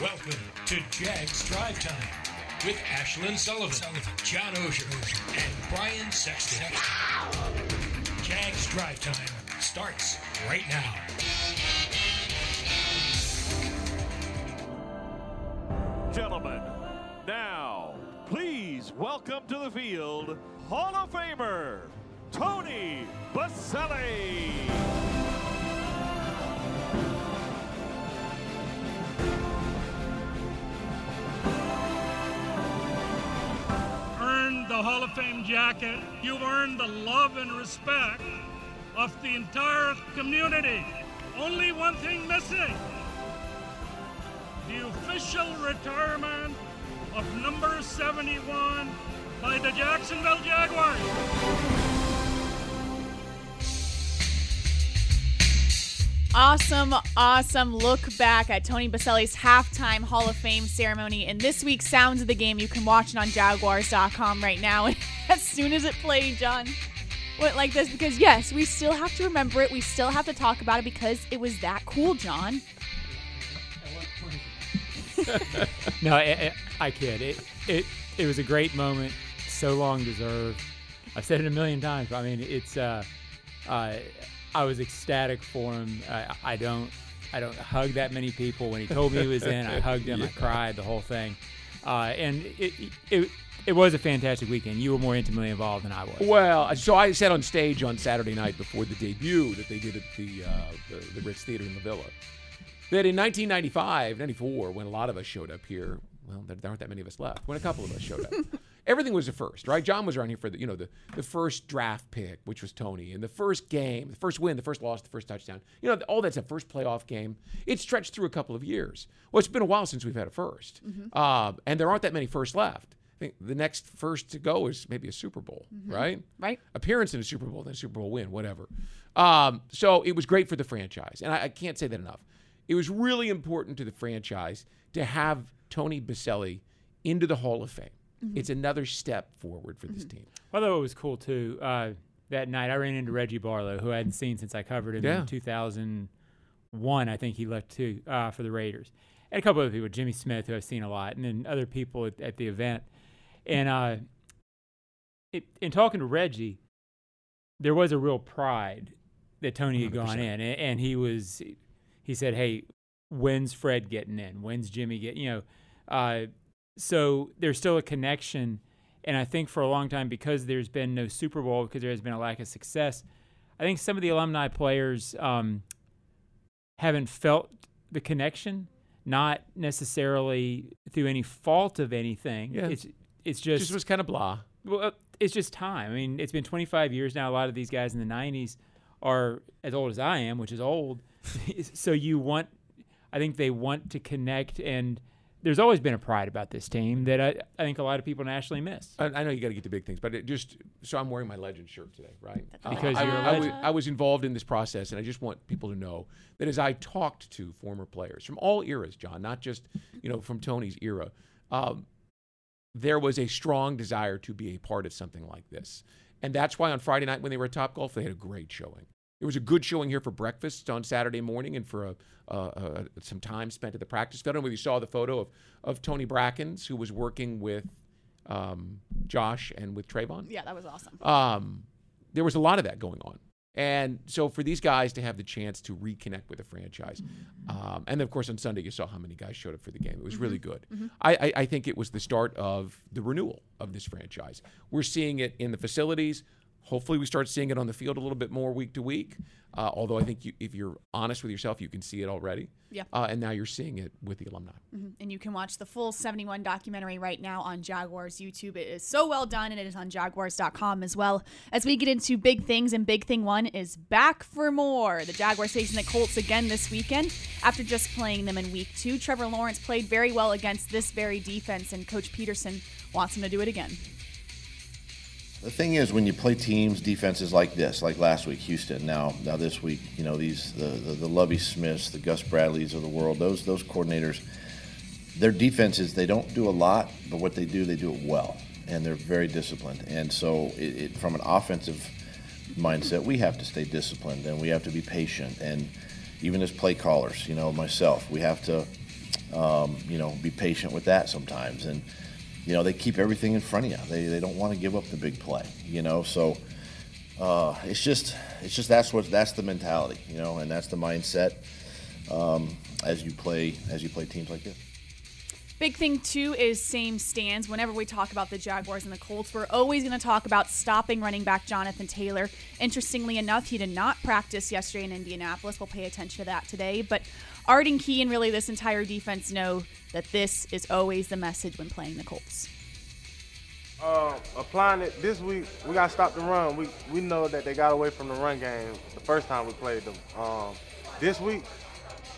Welcome to Jags Drive Time with Ashlyn Sullivan, John Oehser, and Brian Sexton. Jags Drive Time starts right now. Gentlemen, now please welcome to the field Hall of Famer Tony Boselli. Hall of Fame jacket. You've earned the love and respect of the entire community. Only one thing missing the official retirement of number 71 by the Jacksonville Jaguars. Awesome, awesome look back at Tony Boselli's halftime Hall of Fame ceremony. in this week's Sounds of the Game, you can watch it on Jaguars.com right now. And as soon as it played, John went like this because, yes, we still have to remember it. We still have to talk about it because it was that cool, John. no, I, I, I kid. It, it it was a great moment, so long deserved. I've said it a million times, but I mean, it's. Uh, uh, I was ecstatic for him. I, I don't I don't hug that many people. When he told me he was in, I hugged him. I cried, the whole thing. Uh, and it, it it was a fantastic weekend. You were more intimately involved than I was. Well, so I sat on stage on Saturday night before the debut that they did at the uh, the, the Ritz Theater in the Villa. That in 1995, 94, when a lot of us showed up here, well, there, there aren't that many of us left. When a couple of us showed up, everything was a first, right? John was around here for the, you know, the, the first draft pick, which was Tony, and the first game, the first win, the first loss, the first touchdown. You know, all that's a first playoff game. It stretched through a couple of years. Well, it's been a while since we've had a 1st uh, and there aren't that many firsts left. I think the next first to go is maybe a Super Bowl, right? Right. Appearance in a Super Bowl, then a Super Bowl win, whatever. Um, so it was great for the franchise, and I, I can't say that enough. It was really important to the franchise to have Tony Boselli into the Hall of Fame. It's another step forward for this team. I thought it was cool too. Uh, that night, I ran into Reggie Barlow, who I hadn't seen since I covered him Yeah. in 2001. I think he left too uh, for the Raiders, and a couple other people, Jimmy Smith, who I've seen a lot, and then other people at, at the event. And uh, it, in talking to Reggie, there was a real pride that Tony had gone 100%. in, and, and he was. He said, "Hey, when's Fred getting in? When's Jimmy get? You know." Uh, so there's still a connection and i think for a long time because there's been no super bowl because there has been a lack of success i think some of the alumni players um, haven't felt the connection not necessarily through any fault of anything Yeah. it's it's It just, just was kind of blah. well, uh, it's just time. I mean, it's been 25 years now. A lot of these guys in the 90s are as old as I am, which is old. so you want, I think they want to connect, and there's always been a pride about this team that I, I think a lot of people nationally miss. I, I know you got to get to big things, but it just so I'm wearing my legend shirt today, right? Uh, Because I, you're a I was, legend. I was involved in this process, and I just want people to know that as I talked to former players from all eras, John, not just you know from Tony's era, um, there was a strong desire to be a part of something like this, and that's why on Friday night when they were at Top Golf, they had a great showing. It was a good showing here for breakfast on Saturday morning and for a, uh, uh, some time spent at the practice field. I don't know whether you saw the photo of, of Tony Brackens, who was working with um, Josh and with Travon. Yeah, that was awesome. Um, there was a lot of that going on. And so for these guys to have the chance to reconnect with the franchise, um, and of course on Sunday you saw how many guys showed up for the game. It was really good. I, I, I think it was the start of the renewal of this franchise. We're seeing it in the facilities. Hopefully we start seeing it on the field a little bit more week to week. Uh, although I think you, if you're honest with yourself, you can see it already. Yeah. Uh, and now you're seeing it with the alumni. And you can watch the full 71 documentary right now on Jaguars YouTube. It is so well done, and it is on jaguars.com as well. As we get into big things, and big thing one is back for more. The Jaguars facing the Colts again this weekend. After just playing them in week two, Trevor Lawrence played very well against this very defense, and Coach Pederson wants him to do it again. The thing is, when you play teams, defenses like this, like last week, Houston, now now this week, you know these the the, the Lovie Smiths, the Gus Bradleys of the world, those those coordinators, their defenses they don't do a lot, but what they do, they do it well, and they're very disciplined. And so, it, it, from an offensive mindset, we have to stay disciplined and we have to be patient. And even as play callers, you know, myself, we have to Um, you know, be patient with that sometimes, and you know they keep everything in front of you. They, they don't want to give up the big play. You know, so uh, it's just it's just that's what that's the mentality. You know, and that's the mindset um, as you play as you play teams like this. Big thing too is same stands. Whenever we talk about the Jaguars and the Colts, we're always going to talk about stopping running back Jonathan Taylor. Interestingly enough, he did not practice yesterday in Indianapolis. We'll pay attention to that today. But Arden Key and really this entire defense know that this is always the message when playing the Colts. Uh, applying it this week, we got to stop the run. We we know that they got away from the run game the first time we played them. Um, this week,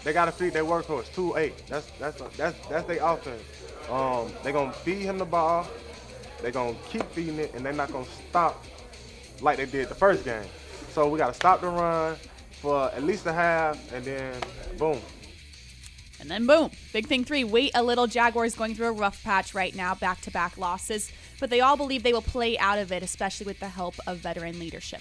they got to feed their workhorse two eight. That's that's that's that's their offense. Um, they're gonna feed him the ball. They're gonna keep feeding it, and they're not gonna stop like they did the first game. So we got to stop the run for at least a half, and then boom, and then boom, big thing three. Wait a little. Jaguars going through a rough patch right now, back to back losses, but they all believe they will play out of it, especially with the help of veteran leadership.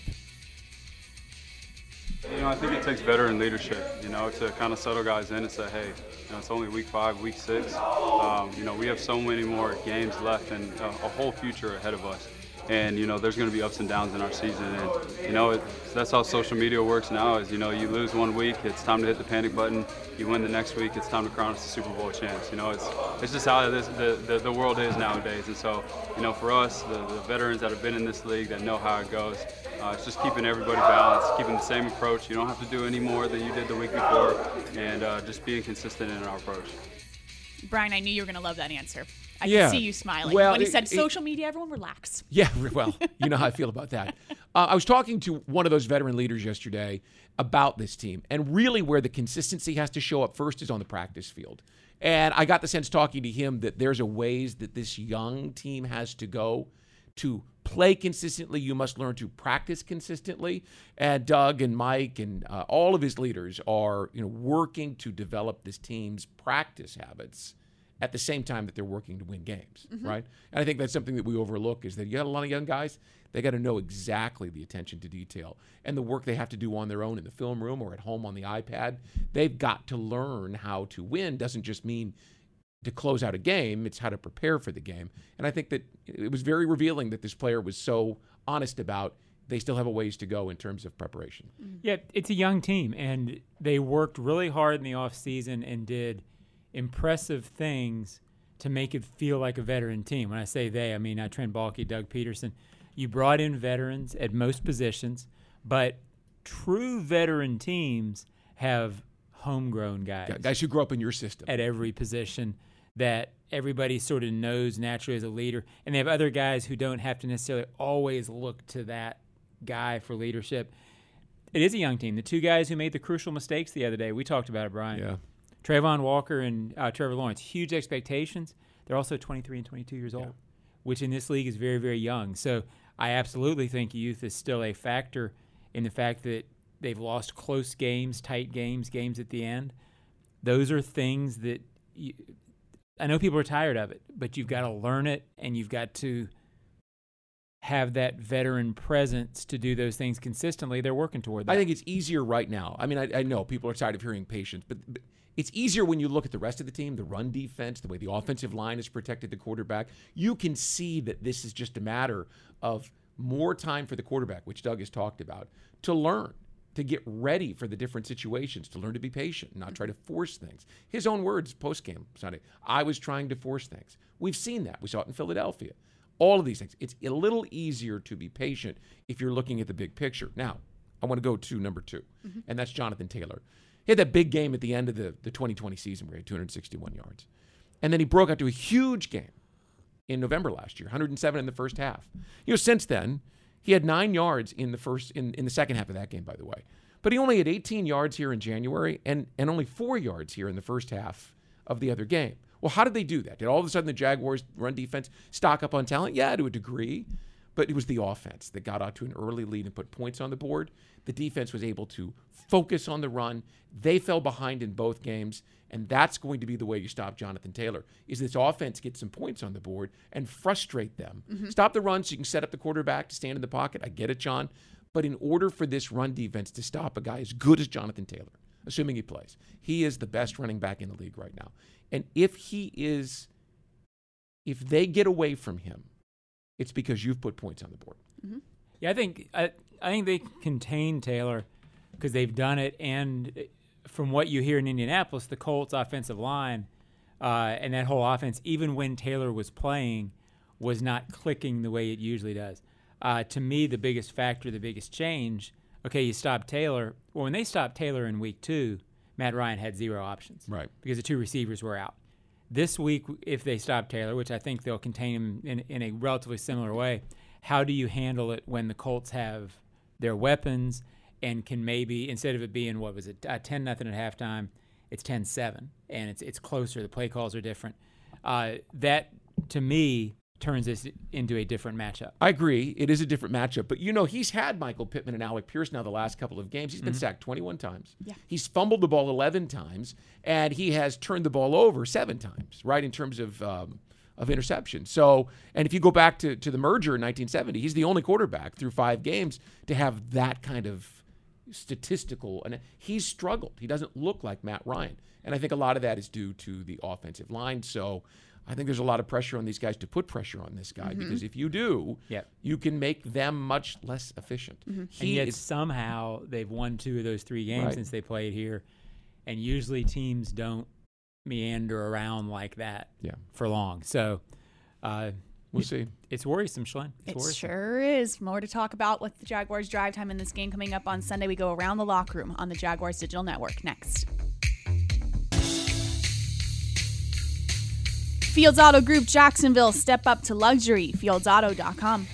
You know, I think it takes veteran leadership, you know, to kind of settle guys in and say, hey, you know, it's only week five, week six. Um, you know, we have so many more games left and a, a whole future ahead of us and you know there's going to be ups and downs in our season. And you know it, that's how social media works now is you know you lose one week it's time to hit the panic button. You win the next week it's time to crown us the super bowl champs. You know it's it's just how this, the, the, the world is nowadays. And so you know for us the, the veterans that have been in this league that know how it goes uh, it's just keeping everybody balanced keeping the same approach. You don't have to do any more than you did the week before and uh, just being consistent in our approach. Brian, I knew you were going to love that answer. I Yeah. can see you smiling. Well, when he it- said it- social media, everyone relax. Yeah, well, you know how I feel about that. Uh, I was talking to one of those veteran leaders yesterday about this team, and really where the consistency has to show up first is on the practice field. And I got the sense talking to him that there's a ways that this young team has to go to play consistently. You must learn to practice consistently. And Doug and Mike and uh, all of his leaders are, you know, working to develop this team's practice habits at the same time that they're working to win games, mm-hmm. right? And I think that's something that we overlook is that you got a lot of young guys, they got to know exactly the attention to detail and the work they have to do on their own in the film room or at home on the iPad. They've got to learn how to win doesn't just mean to close out a game, it's how to prepare for the game. And I think that it was very revealing that this player was so honest about they still have a ways to go in terms of preparation. Mm-hmm. Yeah, it's a young team, and they worked really hard in the offseason and did impressive things to make it feel like a veteran team. When I say they, I mean I Trent Baalke, Doug Pederson. You brought in veterans at most positions, but true veteran teams have homegrown guys Guys who grew up in your system. at every position that everybody sort of knows naturally as a leader. And they have other guys who don't have to necessarily always look to that guy for leadership. It is a young team. The two guys who made the crucial mistakes the other day, we talked about it, Brian. Yeah. Travon Walker and uh, Trevor Lawrence, huge expectations. They're also 23 and 22 years old, which in this league is very, very young. So I absolutely think youth is still a factor in the fact that they've lost close games, tight games, games at the end. Those are things that you, I know people are tired of it, but you've got to learn it and you've got to have that veteran presence to do those things consistently. They're working toward that. I think it's easier right now. I mean, I, I know people are tired of hearing patience, but, but it's easier when you look at the rest of the team, the run defense, the way the offensive line has protected the quarterback. You can see that this is just a matter of more time for the quarterback, which Doug has talked about, to learn, to get ready for the different situations, to learn to be patient, not try to force things. His own words post game Sunday I was trying to force things. We've seen that. We saw it in Philadelphia. All of these things. It's a little easier to be patient if you're looking at the big picture. Now, I want to go to number 2 mm-hmm. and that's Jonathan Taylor. He had that big game at the end of the, the 2020 season where he had 261 yards. And then he broke out to a huge game in November last year, 107 in the first half. You know, since then, he had nine yards in the first in, in the second half of that game, by the way. But he only had 18 yards here in January and, and only four yards here in the first half of the other game. Well, how did they do that? Did all of a sudden the Jaguars run defense stock up on talent? Yeah, to a degree. But it was the offense that got out to an early lead and put points on the board. The defense was able to focus on the run. They fell behind in both games, and that's going to be the way you stop Jonathan Taylor. Is this offense get some points on the board and frustrate them? Mm-hmm. Stop the run so you can set up the quarterback to stand in the pocket. I get it, John. But in order for this run defense to stop a guy as good as Jonathan Taylor, assuming he plays. He is the best running back in the league right now. And if he is, if they get away from him, it's because you've put points on the board. Yeah, I think I, I think they contain Taylor because they've done it, and uh, from what you hear in Indianapolis, the Colts' offensive line uh, and that whole offense, even when Taylor was playing, was not clicking the way it usually does. Uh, to me, the biggest factor, the biggest change. Okay, you stop Taylor. Well, when they stopped Taylor in week two, Matt Ryan had zero options, Right. Because the two receivers were out. This week, if they stop Taylor, which I think they'll contain him in, in a relatively similar way, how do you handle it when the Colts have their weapons and can maybe instead of it being what was it uh, ten nothing at halftime, it's 10-7 and it's it's closer. The play calls are different. Uh, that to me turns this into a different matchup. I agree. It is a different matchup. But you know, he's had Michael Pittman and Alec Pierce now the last couple of games. He's been sacked 21 times. Yeah. He's fumbled the ball 11 times, and he has turned the ball over seven times, right, in terms of. Um, of interception. So, and if you go back to, to the merger in 1970, he's the only quarterback through five games to have that kind of statistical. And he's struggled. He doesn't look like Matt Ryan. And I think a lot of that is due to the offensive line. So I think there's a lot of pressure on these guys to put pressure on this guy because if you do, Yep. you can make them much less efficient. and He yet is somehow they've won two of those three games Right. since they played here, and usually teams don't meander around like that Yeah. for long. So uh, We'll it- see. It's worrisome, Schlen. It's It worrisome. sure is. More to talk about with the Jaguars drive time in this game coming up on Sunday. We go around the locker room on the Jaguars Digital Network next. Fields Auto Group Jacksonville, step up to luxury. FieldsAuto.com.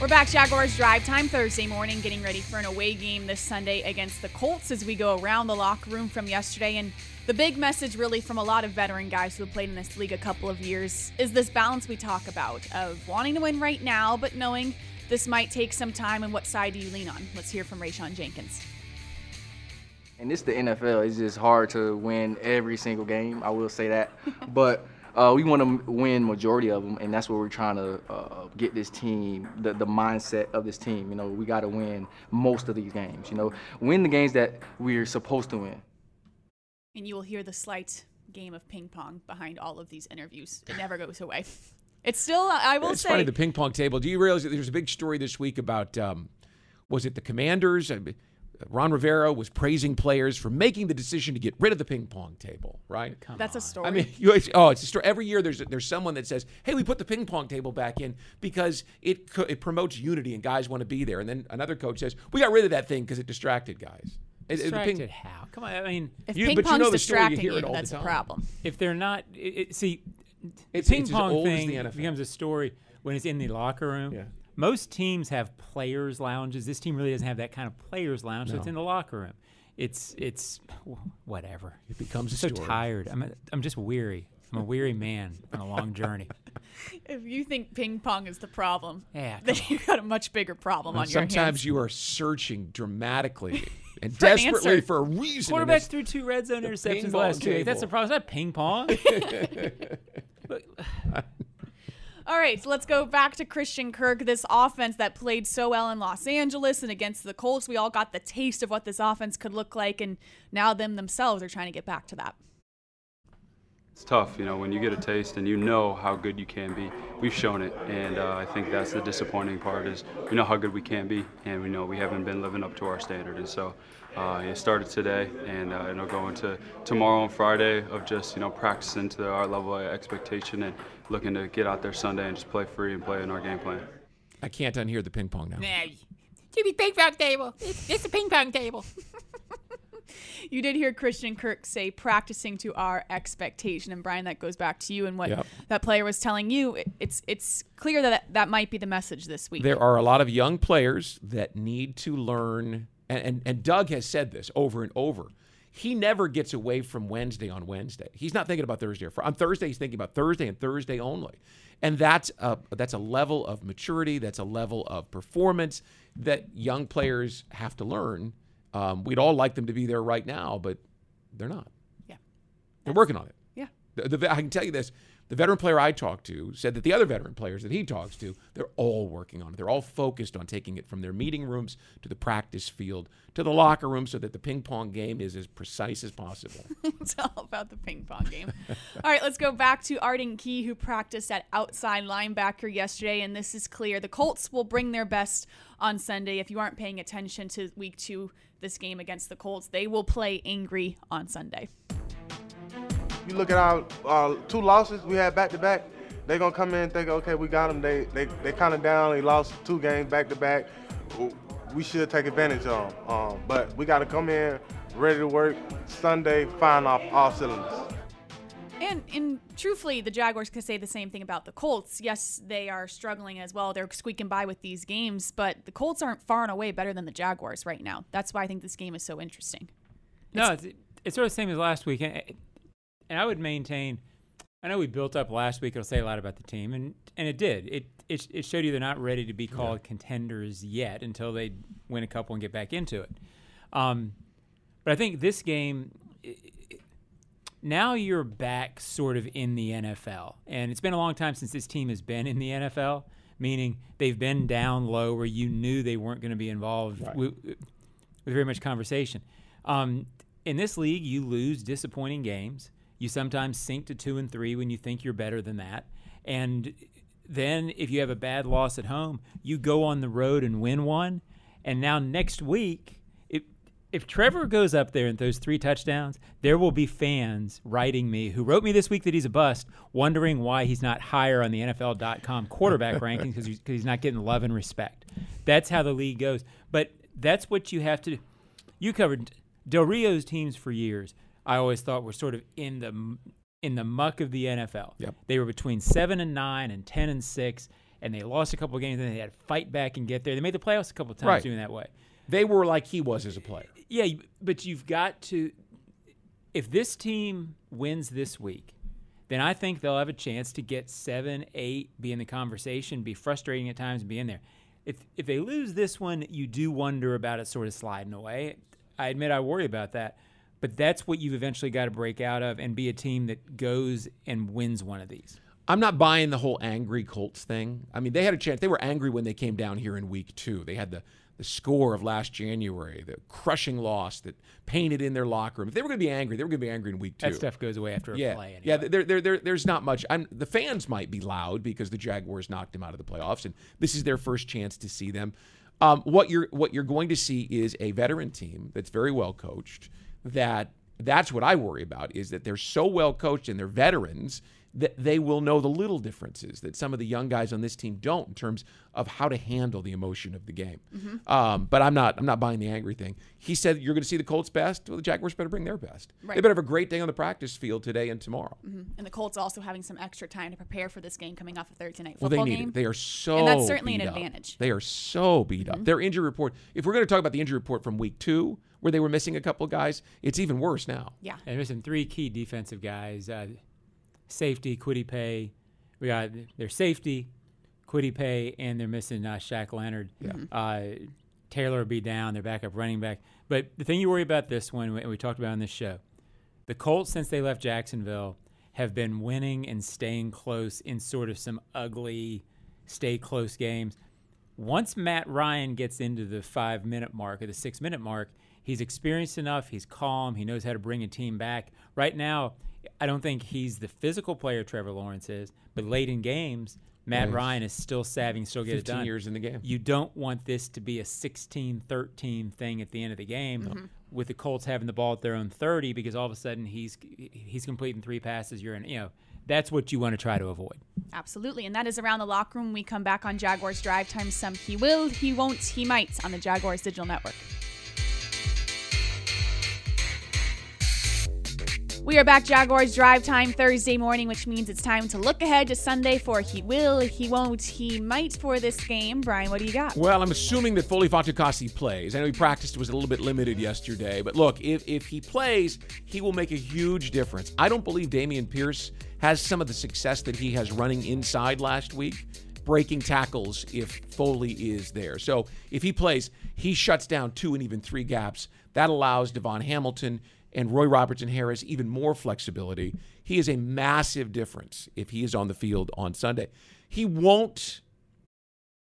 We're back, Jaguars drive time Thursday morning, getting ready for an away game this Sunday against the Colts as we go around the locker room from yesterday. And the big message, really, from a lot of veteran guys who have played in this league a couple of years, is this balance we talk about of wanting to win right now, but knowing this might take some time. And what side do you lean on? Let's hear from Rayshawn Jenkins. And it's the NFL. It's just hard to win every single game. I will say that, but uh, we want to win majority of them, and that's what we're trying to uh, get this team, the, the mindset of this team. You know, we got to win most of these games. You know, win the games that we're supposed to win. And you will hear the slight game of ping pong behind all of these interviews. It never goes away. It's still, I will It's say, funny the ping pong table. Do you realize that there's a big story this week about um, was it the Commanders? Uh, Ron Rivera was praising players for making the decision to get rid of the ping pong table. Right? that's a story. I mean, you, oh, it's a story. Every year, there's there's someone that says, "Hey, we put the ping pong table back in because it it promotes unity and guys want to be there." And then another coach says, "We got rid of that thing because it distracted guys." It- it- ping- Distracted how? Come on, I mean, if you- ping but you pong's know the story, you distracting hear you, it all the that's a time. problem. if they're not, it, it, see, It's- the ping it's pong thing the becomes a story when it's in the locker room. Yeah. Most teams have players' lounges. This team really doesn't have that kind of players' lounge. So it's in the locker room. It's it's whatever. It becomes a so story. tired. I'm I'm just weary. I'm a weary man on a long journey. If you think ping pong is the problem, Yeah, then come you've got a much bigger problem on And your hands. sometimes you are searching dramatically and For desperately answer. for a reason. and Quarterbacks threw two red zone interceptions last week. That's the problem. It's not ping pong. But- All right, so let's go back to Christian Kirk. This offense that played so well in Los Angeles and against the Colts, we all got the taste of what this offense could look like, and now them themselves are trying to get back to that. It's tough, you know, when you get a taste and you know how good you can be. We've shown it, and uh, I think that's the disappointing part is we know how good we can be, and we know we haven't been living up to our standard. And so uh, it started today, and uh, it'll go into tomorrow and Friday of just you know practicing to our level of expectation and looking to get out there Sunday and just play free and play in our game plan. I can't unhear the ping pong now. Jimmy ping pong table. It's, it's a ping pong table. You did hear Christian Kirk say practicing to our expectation, and Brian, that goes back to you and what Yep. that player was telling you. It's it's clear that that might be the message this week. There are a lot of young players that need to learn, and, and, and Doug has said this over and over. He never gets away from Wednesday on Wednesday. He's not thinking about Thursday or Friday. On Thursday, he's thinking about Thursday and Thursday only. And that's a, that's a level of maturity, that's a level of performance that young players have to learn. Um, we'd all like them to be there right now, but they're not. Yeah. They're working on it. Yeah. The, the, I can tell you this The veteran player I talked to said that the other veteran players that he talks to, they're all working on it. They're all focused on taking it from their meeting rooms to the practice field to the locker room so that the ping pong game is as precise as possible. it's all about the ping pong game. all right, let's go back to Arden Key, who practiced at outside linebacker yesterday, and this is clear. The Colts will bring their best on Sunday. If you aren't paying attention to week two, this game against the Colts, they will play angry on Sunday. You look at our, our two losses we had back to back. They're gonna come in and think, okay, we got them. They they they kind of down. They lost two games back to back. We should take advantage of them. Um, but we got to come in ready to work Sunday, firing off all cylinders. And, and truthfully, the Jaguars could say the same thing about the Colts. Yes, they are struggling as well. They're squeaking by with these games, but the Colts aren't far and away better than the Jaguars right now. That's why I think this game is so interesting. No, it's, it's sort of the same as last week. And, I would maintain, I know we built up last week. It'll say a lot about the team, and, and it did. It, it, it showed you they're not ready to be called yeah. contenders yet until they win a couple and get back into it. Um, but I think this game, now you're back sort of in the NFL. And it's been a long time since this team has been in the NFL, meaning they've been down low where you knew they weren't going to be involved right. with, with, very much conversation. Um, in this league, you lose disappointing games. You sometimes sink to two and three when you think you're better than that. And then if you have a bad loss at home, you go on the road and win one. And now next week, if if Trevor goes up there and throws three touchdowns, there will be fans writing me who wrote me this week that he's a bust, wondering why he's not higher on the NFL.com quarterback rankings because he's, he's not getting love and respect. That's how the league goes. But that's what you have to do. You covered Del Rio's teams for years. I always thought were sort of in the in the muck of the NFL. Yep. They were between seven and nine and ten and six, and they lost a couple of games, and they had to fight back and get there. They made the playoffs a couple of times right. doing that way. They were like he was as a player. Yeah, but you've got to. If this team wins this week, then I think they'll have a chance to get seven, eight, be in the conversation, be frustrating at times, and be in there. If if they lose this one, you do wonder about it sort of sliding away. I admit I worry about that, but that's what you've eventually got to break out of and be a team that goes and wins one of these. I'm not buying the whole angry Colts thing. I mean, they had a chance. They were angry when they came down here in week two. They had the the score of last January, the crushing loss that painted in their locker room. If they were going to be angry, they were going to be angry in week two. That stuff goes away after a yeah. play. Anyway. Yeah, there, there, there, there's not much. I'm, the fans might be loud because the Jaguars knocked them out of the playoffs, and this is their first chance to see them. Um, what you're what you're going to see is a veteran team that's very well coached. That that's what I worry about is that they're so well coached and they're veterans that they will know the little differences that some of the young guys on this team don't in terms of how to handle the emotion of the game. Mm-hmm. Um, but I'm not I'm not buying the angry thing. He said you're going to see the Colts best. Well, the Jaguars better bring their best. Right. They better have a great day on the practice field today and tomorrow. Mm-hmm. And the Colts also having some extra time to prepare for this game coming off a Thursday night football well, they need game. It. They are so and that's certainly an up. advantage. They are so beat mm-hmm. up. Their injury report. If we're going to talk about the injury report from week two, where they were missing a couple of guys, it's even worse now. Yeah, and missing three key defensive guys. Uh, safety, Kwity Paye. We got their safety, Kwity Paye, and they're missing uh, Shaq Leonard. Yeah. Uh, Taylor will be down, their backup running back. But the thing you worry about this one, and we talked about on this show, the Colts, since they left Jacksonville, have been winning and staying close in sort of some ugly, stay close games. Once Matt Ryan gets into the five minute mark or the six minute mark, he's experienced enough, he's calm, he knows how to bring a team back. Right now, I don't think he's the physical player Trevor Lawrence is, but late in games, Matt nice. Ryan is still savvy, still get it done. years in the game. You don't want this to be a 16-13 thing at the end of the game mm-hmm. with the Colts having the ball at their own 30 because all of a sudden he's he's completing three passes. You're in, you know, that's what you want to try to avoid. Absolutely. And that is around the locker room. We come back on Jaguars Drive Time. Some he will, he won't, he might on the Jaguars Digital Network. We are back Jaguars drive time Thursday morning, which means it's time to look ahead to Sunday for he will, he won't, he might for this game. Brian, what do you got? Well, I'm assuming that Foley Fatukasi plays. I know he practiced was a little bit limited yesterday, but look, if, if he plays, he will make a huge difference. I don't believe Dameon Pierce has some of the success that he has running inside last week breaking tackles if Foley is there. So if he plays, he shuts down two and even three gaps. That allows DaVon Hamilton and Roy Robertson Harris even more flexibility. He is a massive difference if he is on the field on Sunday. He won't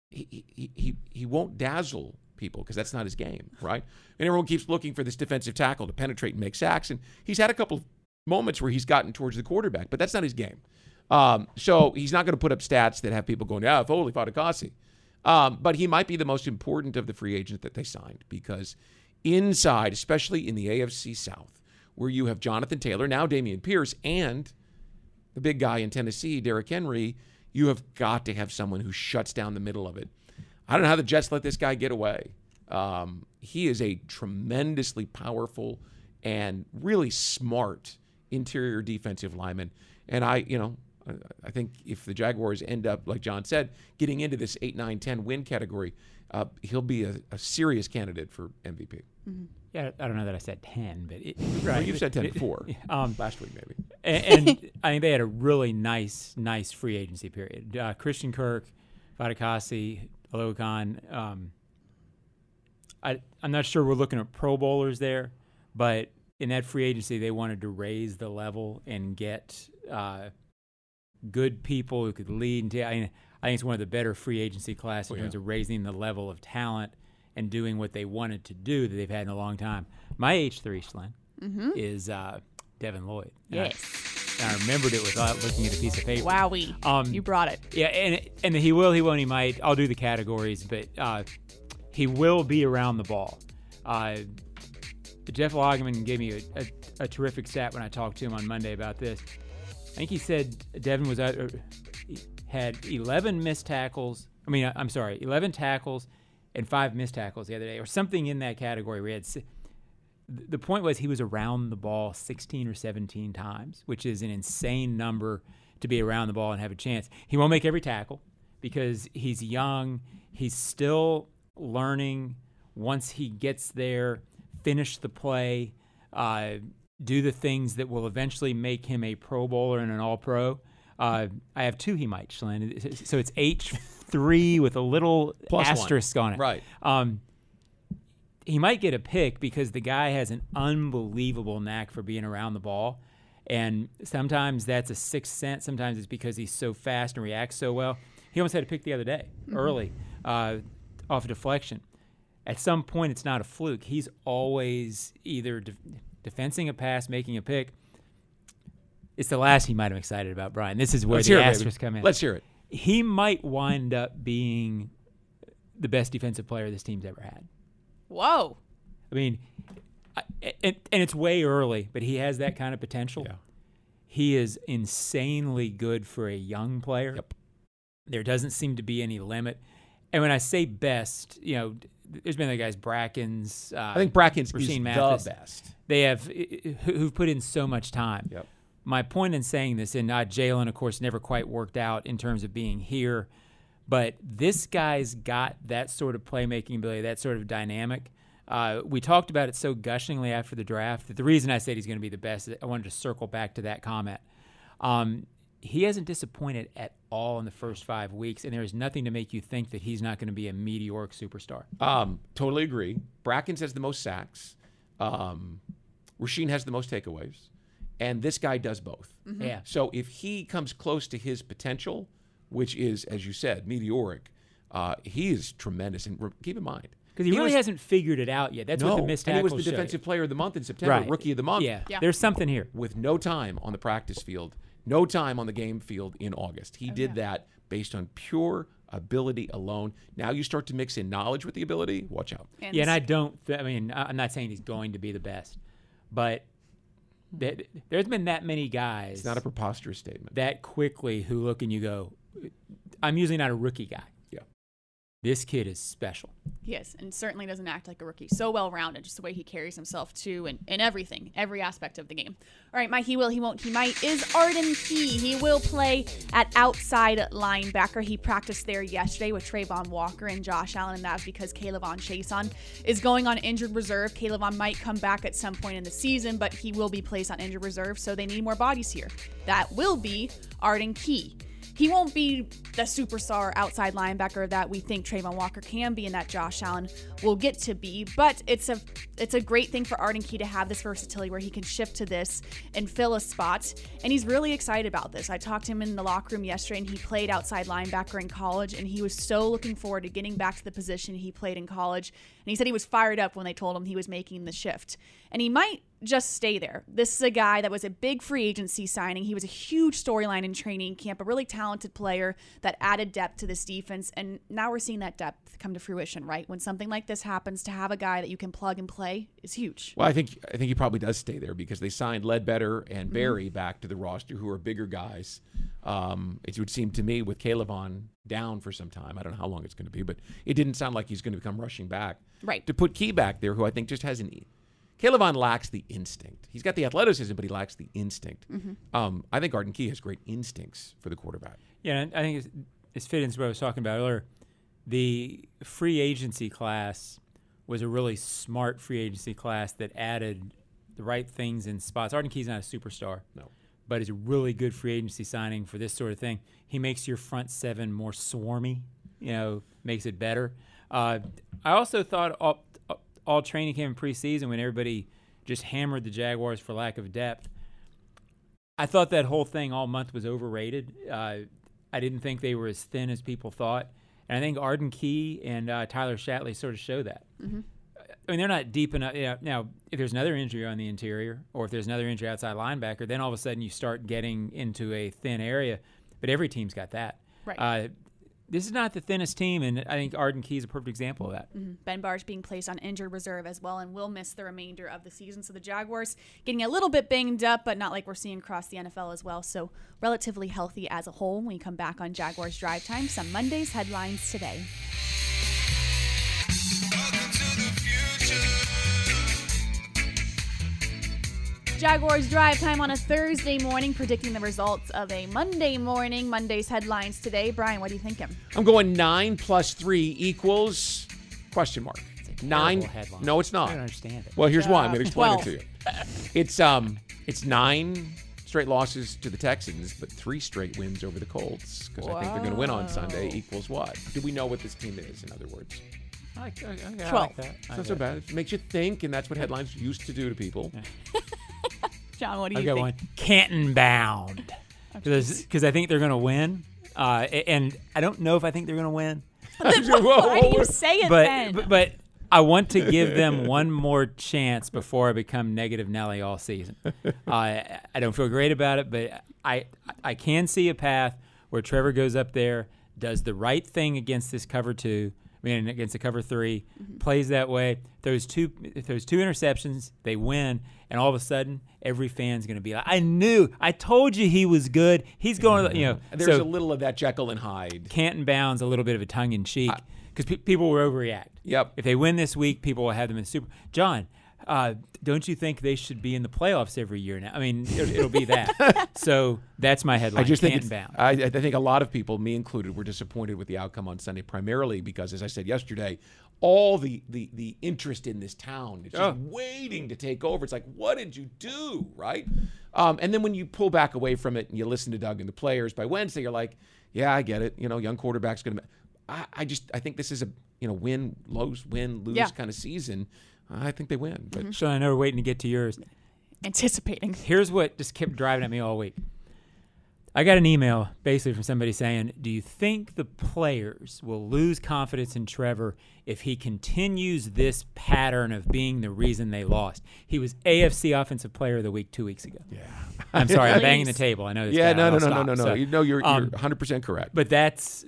he he he, he won't dazzle people because that's not his game, right? And everyone keeps looking for this defensive tackle to penetrate and make sacks, and he's had a couple moments where he's gotten towards the quarterback, but that's not his game. Um, so he's not going to put up stats that have people going, "Yeah, Foley Fatukasi." Um, but he might be the most important of the free agents that they signed because inside, especially in the AFC South, where you have Jonathan Taylor, now Dameon Pierce, and the big guy in Tennessee, Derrick Henry, you have got to have someone who shuts down the middle of it. I don't know how the Jets let this guy get away. Um, he is a tremendously powerful and really smart interior defensive lineman. And I, you know, I think if the Jaguars end up, like John said, getting into this 8, 9, 10 win category, uh, he'll be a, a, serious candidate for MVP. Mm-hmm. Yeah, I don't know that I said 10, but it, right. Well, you've said 10 before. um, last week, maybe. And, and I think they had a really nice, nice free agency period. Uh, Christian Kirk, Fatukasi, Oluokun. Um, I, I'm not sure we're looking at Pro Bowlers there, but in that free agency, they wanted to raise the level and get uh, good people who could lead. And t- I, mean, I think it's one of the better free agency classes in oh, terms of raising the level of talent and doing what they wanted to do that they've had in a long time. My H three Shlyn mm-hmm. is uh, Devin Lloyd. Yes. And I, and I, remembered it without looking at a piece of paper. Wowie. Um, you brought it. Yeah, and and he will, he won't, he might. I'll do the categories, but uh, he will be around the ball. Uh, Jeff Lageman gave me a, a, a, terrific stat when I talked to him on Monday about this. I think he said Devin was out, uh, had 11 missed tackles. I mean, I'm sorry, 11 tackles and five missed tackles the other day, or something in that category. We had the point was he was around the ball 16 or 17 times, which is an insane number to be around the ball and have a chance. He won't make every tackle because he's young. He's still learning. Once he gets there, finish the play, uh, do the things that will eventually make him a Pro Bowler and an All Pro. Uh, I have two he might, Shlyn. So it's H three with a little Plus asterisk one. on it. Right. Um, he might get a pick because the guy has an unbelievable knack for being around the ball. And sometimes that's a sixth sense. Sometimes it's because he's so fast and reacts so well. He almost had a pick the other day, mm-hmm. early, uh, off a deflection. At some point, it's not a fluke. He's always either de- defensing a pass, making a pick. It's the last he might have excited about, Brian. This is where Let's the asterisks come in. Let's hear it. He might wind up being the best defensive player this team's ever had. Whoa. I mean, and, and it's way early, but he has that kind of potential. Yeah. He is insanely good for a young player. Yep. There doesn't seem to be any limit. And when I say best, you know, there's been other guys, Brackens. Uh, I think Brackens Rashean is Mathis. the best. They have who've put in so much time. Yep. My point in saying this, and uh, Jalen, of course, never quite worked out in terms of being here but this guy's got that sort of playmaking ability, that sort of dynamic. Uh, we talked about it so gushingly after the draft that the reason I said he's going to be the best, I wanted to circle back to that comment. Um, he hasn't disappointed at all in the first five weeks, and there is nothing to make you think that he's not going to be a meteoric superstar. Um, totally agree. Brackens has the most sacks. Um, Rashean has the most takeaways, and this guy does both. Mm-hmm. Yeah. So if he comes close to his potential, which is, as you said, meteoric. Uh, he is tremendous, and re- keep in mind because he, he, really was, hasn't figured it out yet. That's no, what the missed and he was the show. defensive player of the month in September, right. rookie of the month. Yeah. yeah. there's something here with no time on the practice field, no time on the game field in August. He oh, did yeah. that based on pure ability alone. Now you start to mix in knowledge with the ability. Watch out. And yeah, and I don't. Th- I mean, I'm not saying he's going to be the best, but th- there's been that many guys. It's not a preposterous statement. That quickly who look and you go, I'm usually not a rookie guy. This kid is special. Yes, and certainly doesn't act like a rookie. So well rounded, just the way he carries himself too, and, and everything, every aspect of the game. All right, my he will, he won't, he might is Arden Key. He will play at outside linebacker. He practiced there yesterday with Travon Walker and Josh Allen, and that's because K'Lavon Chaisson is going on injured reserve. K'Lavon might come back at some point in the season, but he will be placed on injured reserve, so they need more bodies here. That will be Arden Key. He won't be the superstar outside linebacker that we think Travon Walker can be and that Josh Allen will get to be. But it's a it's a great thing for Arden Key to have this versatility where he can shift to this and fill a spot. And he's really excited about this. I talked to him in the locker room yesterday and he played outside linebacker in college and he was so looking forward to getting back to the position he played in college. And he said he was fired up when they told him he was making the shift. And he might just stay there. This is a guy that was a big free agency signing. He was a huge storyline in training camp, a really talented player that added depth to this defense. And now we're seeing that depth come to fruition, right? When something like this happens, to have a guy that you can plug and play is huge. Well, I think I think he probably does stay there because they signed Ledbetter and Barry back to the roster, who are bigger guys. Um, it would seem to me with K'Lavon down for some time. I don't know how long it's going to be, but it didn't sound like he's going to come rushing back. Right. To put Key back there, who I think just has an. K'Lavon lacks the instinct. He's got the athleticism, but he lacks the instinct. Um, I think Arden Key has great instincts for the quarterback. Yeah, I think it's, it's fitting into what I was talking about earlier. The free agency class was a really smart free agency class that added the right things in spots. Arden Key's not a superstar. No. But it's a really good free agency signing for this sort of thing. He makes your front seven more swarmy, you know, makes it better. Uh, I also thought all, all training camp and preseason when everybody just hammered the Jaguars for lack of depth. I thought that whole thing all month was overrated. Uh, I didn't think they were as thin as people thought. And I think Arden Key and uh, Tyler Shatley sort of show that. Mm-hmm. I mean, they're not deep enough. You know, now, if there's another injury on the interior, or if there's another injury outside linebacker, then all of a sudden you start getting into a thin area. But every team's got that. Right. Uh, this is not the thinnest team, and I think Arden Key is a perfect example of that. Mhm. Ben Bartch being placed on injured reserve as well and will miss the remainder of the season. So the Jaguars getting a little bit banged up, but not like we're seeing across the NFL as well. So relatively healthy as a whole. When we come back on Jaguars Drive Time, some Mondays headlines today. Jaguars drive time on a Thursday morning, predicting the results of a Monday morning. Monday's headlines today. Brian, what are you thinking? I'm going nine plus three equals question mark. Nine. headline. No, it's not. I don't understand it. Well, here's why. I'm going to explain Twelve. it to you. It's um, it's nine straight losses to the Texans, but three straight wins over the Colts because I think they're going to win on Sunday. Equals what? Do we know what this team is? In other words, I like, I, I, I Twelve. like that. It's not so bad. It makes you think, and that's what headlines used to do to people. John, what do I you got think? one. Canton bound. Because I think they're going to win. Uh, and I don't know if I think they're going to win. Why do you say it but, then? but but I want to give them one more chance before I become negative Nelly all season. Uh, I I don't feel great about it, but I I can see a path where Trevor goes up there, does the right thing against this cover two. I mean, against the cover 3 plays that way. Throws two, throws two interceptions. They win, and all of a sudden, every fan's going to be like, "I knew, I told you he was good. He's going, to, you know." There's so a little of that Jekyll and Hyde. Canton Bounds a little bit of a tongue in cheek because pe- people will overreact. Yep. If they win this week, people will have them in Super. John, uh, don't you think they should be in the playoffs every year now? I mean, it'll, it'll be that. so that's my headline. I just think it's- Bound. I, I think a lot of people, me included, were disappointed with the outcome on Sunday, primarily because, as I said yesterday, all the the the interest in this town is just Oh. waiting to take over. It's like, what did you do, right? Um, and then when you pull back away from it and you listen to Doug and the players, by Wednesday you're like, yeah, I get it. You know, young quarterback's going to. I, I just I think this is a you know win lose win lose Yeah. Kind of season. I think they win, but Sean, I know we're waiting to get to yours. Anticipating. Here's what just kept driving at me all week. I got an email basically from somebody saying, Do you think the players will lose confidence in Trevor if he continues this pattern of being the reason they lost? He was AFC Offensive Player of the Week two weeks ago. Yeah. I'm sorry, I'm banging the table. I know this yeah, guy, no, I'll no, no, no, stop. no, no. So, you know, you're um, you're 100 percent correct. But that's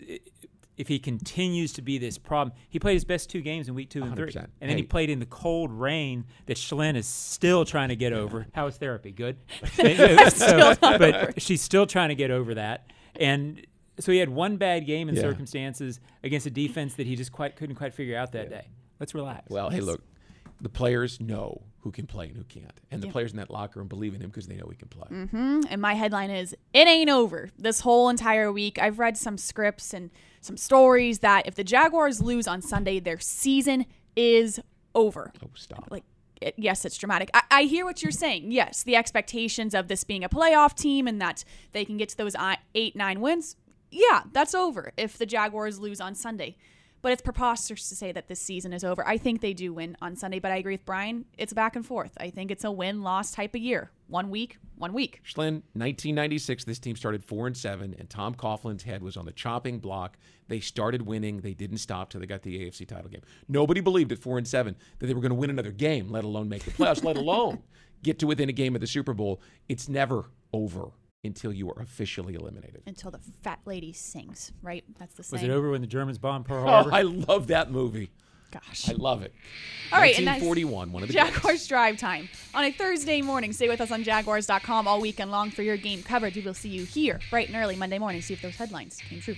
if he continues to be this problem. He played his best two games in week two and three, 100%. and then he played in the cold rain that Schlinn is still trying to get over. How is therapy? Good. So- but she's still trying to get over that, and so he had one bad game in Yeah. circumstances against a defense that he just quite couldn't quite figure out that day. Let's relax. Well, hey, look, the players know who can play and who can't, and the Yeah. players in that locker room believe in him because they know he can play. Mm-hmm. And my headline is It ain't over. This whole entire week, I've read some scripts and some stories that if the Jaguars lose on Sunday, their season is over. Oh, stop! Like, it, yes, it's dramatic. I, I hear what you're saying. Yes, the expectations of this being a playoff team and that they can get to those eight, nine wins. yeah, that's over if the Jaguars lose on Sunday. But it's preposterous to say that this season is over. I think they do win on Sunday, but I agree with Brian. It's back and forth. I think it's a win loss type of year. One week, one week. Schlin, 1996, this team started four and seven, and Tom Coughlin's head was on the chopping block. They started winning. They didn't stop till they got the AFC title game. Nobody believed at four and seven that they were going to win another game, let alone make the playoffs, let alone get to within a game of the Super Bowl. It's never over until you are officially eliminated. Until the fat lady sings, right? That's the Was saying. it over when the Germans bombed Pearl Oh, Harbor? I love that movie. Gosh. I love it. All right, and that's 1941, one of the greatest. Jaguars drive time on a Thursday morning. Stay with us on Jaguars.com all weekend long for your game coverage. We will see you here bright and early Monday morning. See if those headlines came true.